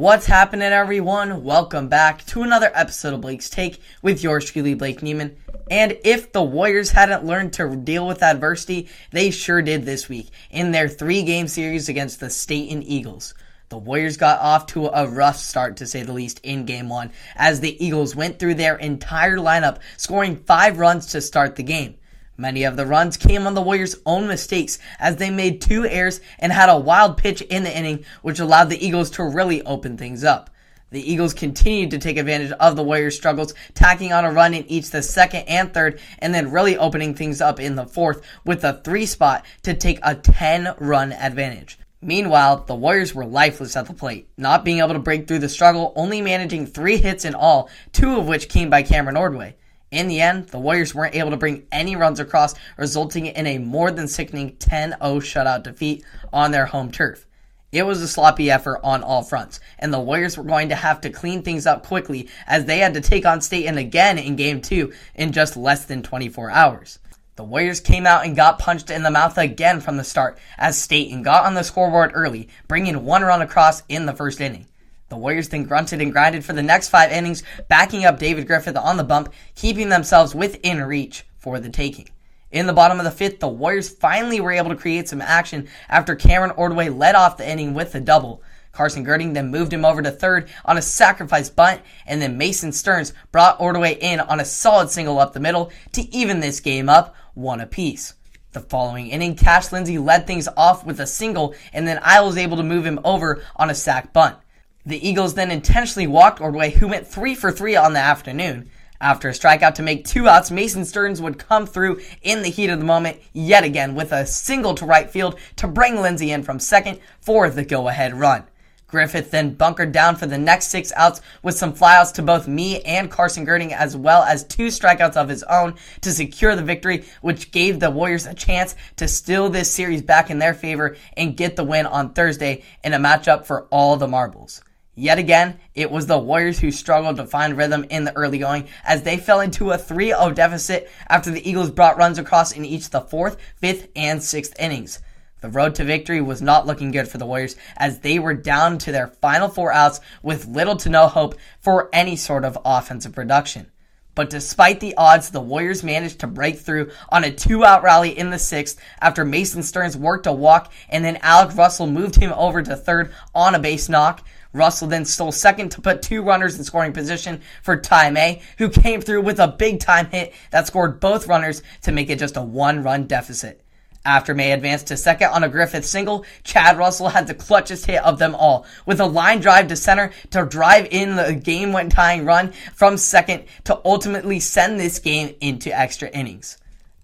What's happening, everyone? Welcome back to another episode of Blake's Take with yours truly, Blake Neiman. And if the Warriors hadn't learned to deal with adversity, they sure did this week in their three game series against the Stayton Eagles. The Warriors got off to a rough start, to say the least, in game one, as the Eagles went through their entire lineup, scoring five runs to start the game. Many of the runs came on the Warriors' own mistakes as they made two errors and had a wild pitch in the inning, which allowed the Eagles to really open things up. The Eagles continued to take advantage of the Warriors' struggles, tacking on a run in each the second and third, and then really opening things up in the fourth with a three spot to take a 10 run advantage. Meanwhile, the Warriors were lifeless at the plate, not being able to break through the struggle, only managing three hits in all, two of which came by Cameron Ordway. In the end, the Warriors weren't able to bring any runs across, resulting in a more than sickening 10 0 shutout defeat on their home turf. It was a sloppy effort on all fronts, and the Warriors were going to have to clean things up quickly as they had to take on Stayton again in Game 2 in just less than 24 hours. The Warriors came out and got punched in the mouth again from the start as Stayton got on the scoreboard early, bringing one run across in the first inning. The Warriors then grunted and grinded for the next five innings, backing up David Griffith on the bump, keeping themselves within reach for the taking. In the bottom of the fifth, the Warriors finally were able to create some action after Cameron Ordway led off the inning with a double. Carson Girding then moved him over to third on a sacrifice bunt, and then Mason Stearns brought Ordway in on a solid single up the middle to even this game up one apiece. The following inning, Cash Lindsay led things off with a single, and then I was able to move him over on a sac bunt. The Eagles then intentionally walked Ordway, who went three for three on the afternoon. After a strikeout to make two outs, Mason Stearns would come through in the heat of the moment yet again with a single to right field to bring Lindsay in from second for the go ahead run. Griffith then bunkered down for the next six outs with some flyouts to both me and Carson Girding, as well as two strikeouts of his own to secure the victory, which gave the Warriors a chance to steal this series back in their favor and get the win on Thursday in a matchup for all the marbles. Yet again, it was the Warriors who struggled to find rhythm in the early going as they fell into a 3 0 deficit after the Eagles brought runs across in each the fourth, fifth, and sixth innings. The road to victory was not looking good for the Warriors as they were down to their final four outs with little to no hope for any sort of offensive production. But despite the odds, the Warriors managed to break through on a two out rally in the sixth after Mason Stearns worked a walk and then Alec Russell moved him over to third on a base knock. Russell then stole second to put two runners in scoring position for Ty May, who came through with a big time hit that scored both runners to make it just a one run deficit. After May advanced to second on a Griffith single, Chad Russell had the clutchest hit of them all, with a line drive to center to drive in the game went tying run from second to ultimately send this game into extra innings.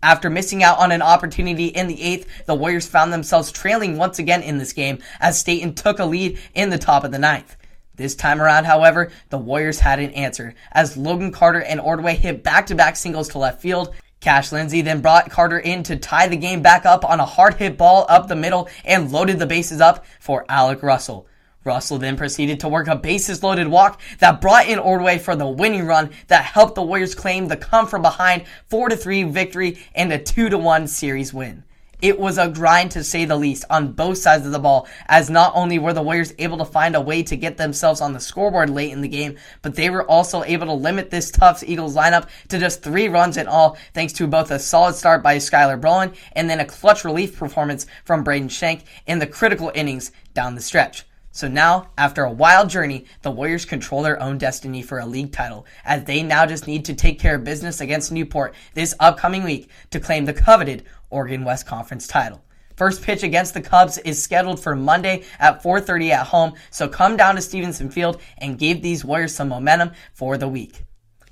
After missing out on an opportunity in the eighth, the Warriors found themselves trailing once again in this game as Stayton took a lead in the top of the ninth. This time around, however, the Warriors had an answer as Logan Carter and Ordway hit back to back singles to left field, Cash Lindsay then brought Carter in to tie the game back up on a hard hit ball up the middle and loaded the bases up for Alec Russell. Russell then proceeded to work a bases loaded walk that brought in Ordway for the winning run that helped the Warriors claim the come from behind 4 3 victory and a 2 1 series win. It was a grind to say the least on both sides of the ball, as not only were the Warriors able to find a way to get themselves on the scoreboard late in the game, but they were also able to limit this tough Eagles lineup to just three runs in all, thanks to both a solid start by Skylar Brolin and then a clutch relief performance from Braden Shank in the critical innings down the stretch. So now, after a wild journey, the Warriors control their own destiny for a league title, as they now just need to take care of business against Newport this upcoming week to claim the coveted Oregon West Conference title. First pitch against the Cubs is scheduled for Monday at 4:30 at home, so come down to Stevenson Field and give these Warriors some momentum for the week.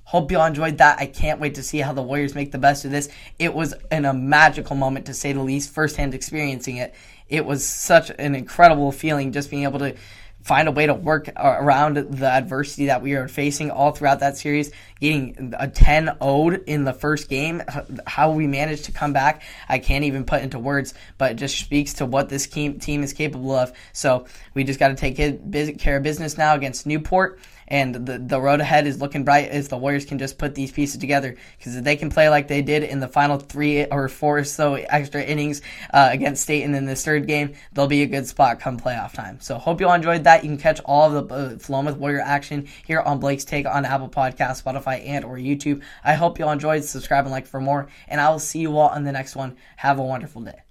Hope y'all enjoyed that. I can't wait to see how the Warriors make the best of this. It was in a magical moment to say the least, firsthand experiencing it it was such an incredible feeling just being able to find a way to work around the adversity that we are facing all throughout that series. Getting a 10 owed in the first game, how we managed to come back, I can't even put into words, but it just speaks to what this team is capable of. So we just got to take care of business now against Newport and the the road ahead is looking bright if the Warriors can just put these pieces together. Because if they can play like they did in the final three or four or so extra innings uh, against Stayton in this third game, they'll be a good spot come playoff time. So hope you all enjoyed that. You can catch all of the uh, Philomath Warrior action here on Blake's Take on Apple Podcast, Spotify, and or YouTube. I hope you all enjoyed. Subscribe and like for more, and I will see you all on the next one. Have a wonderful day.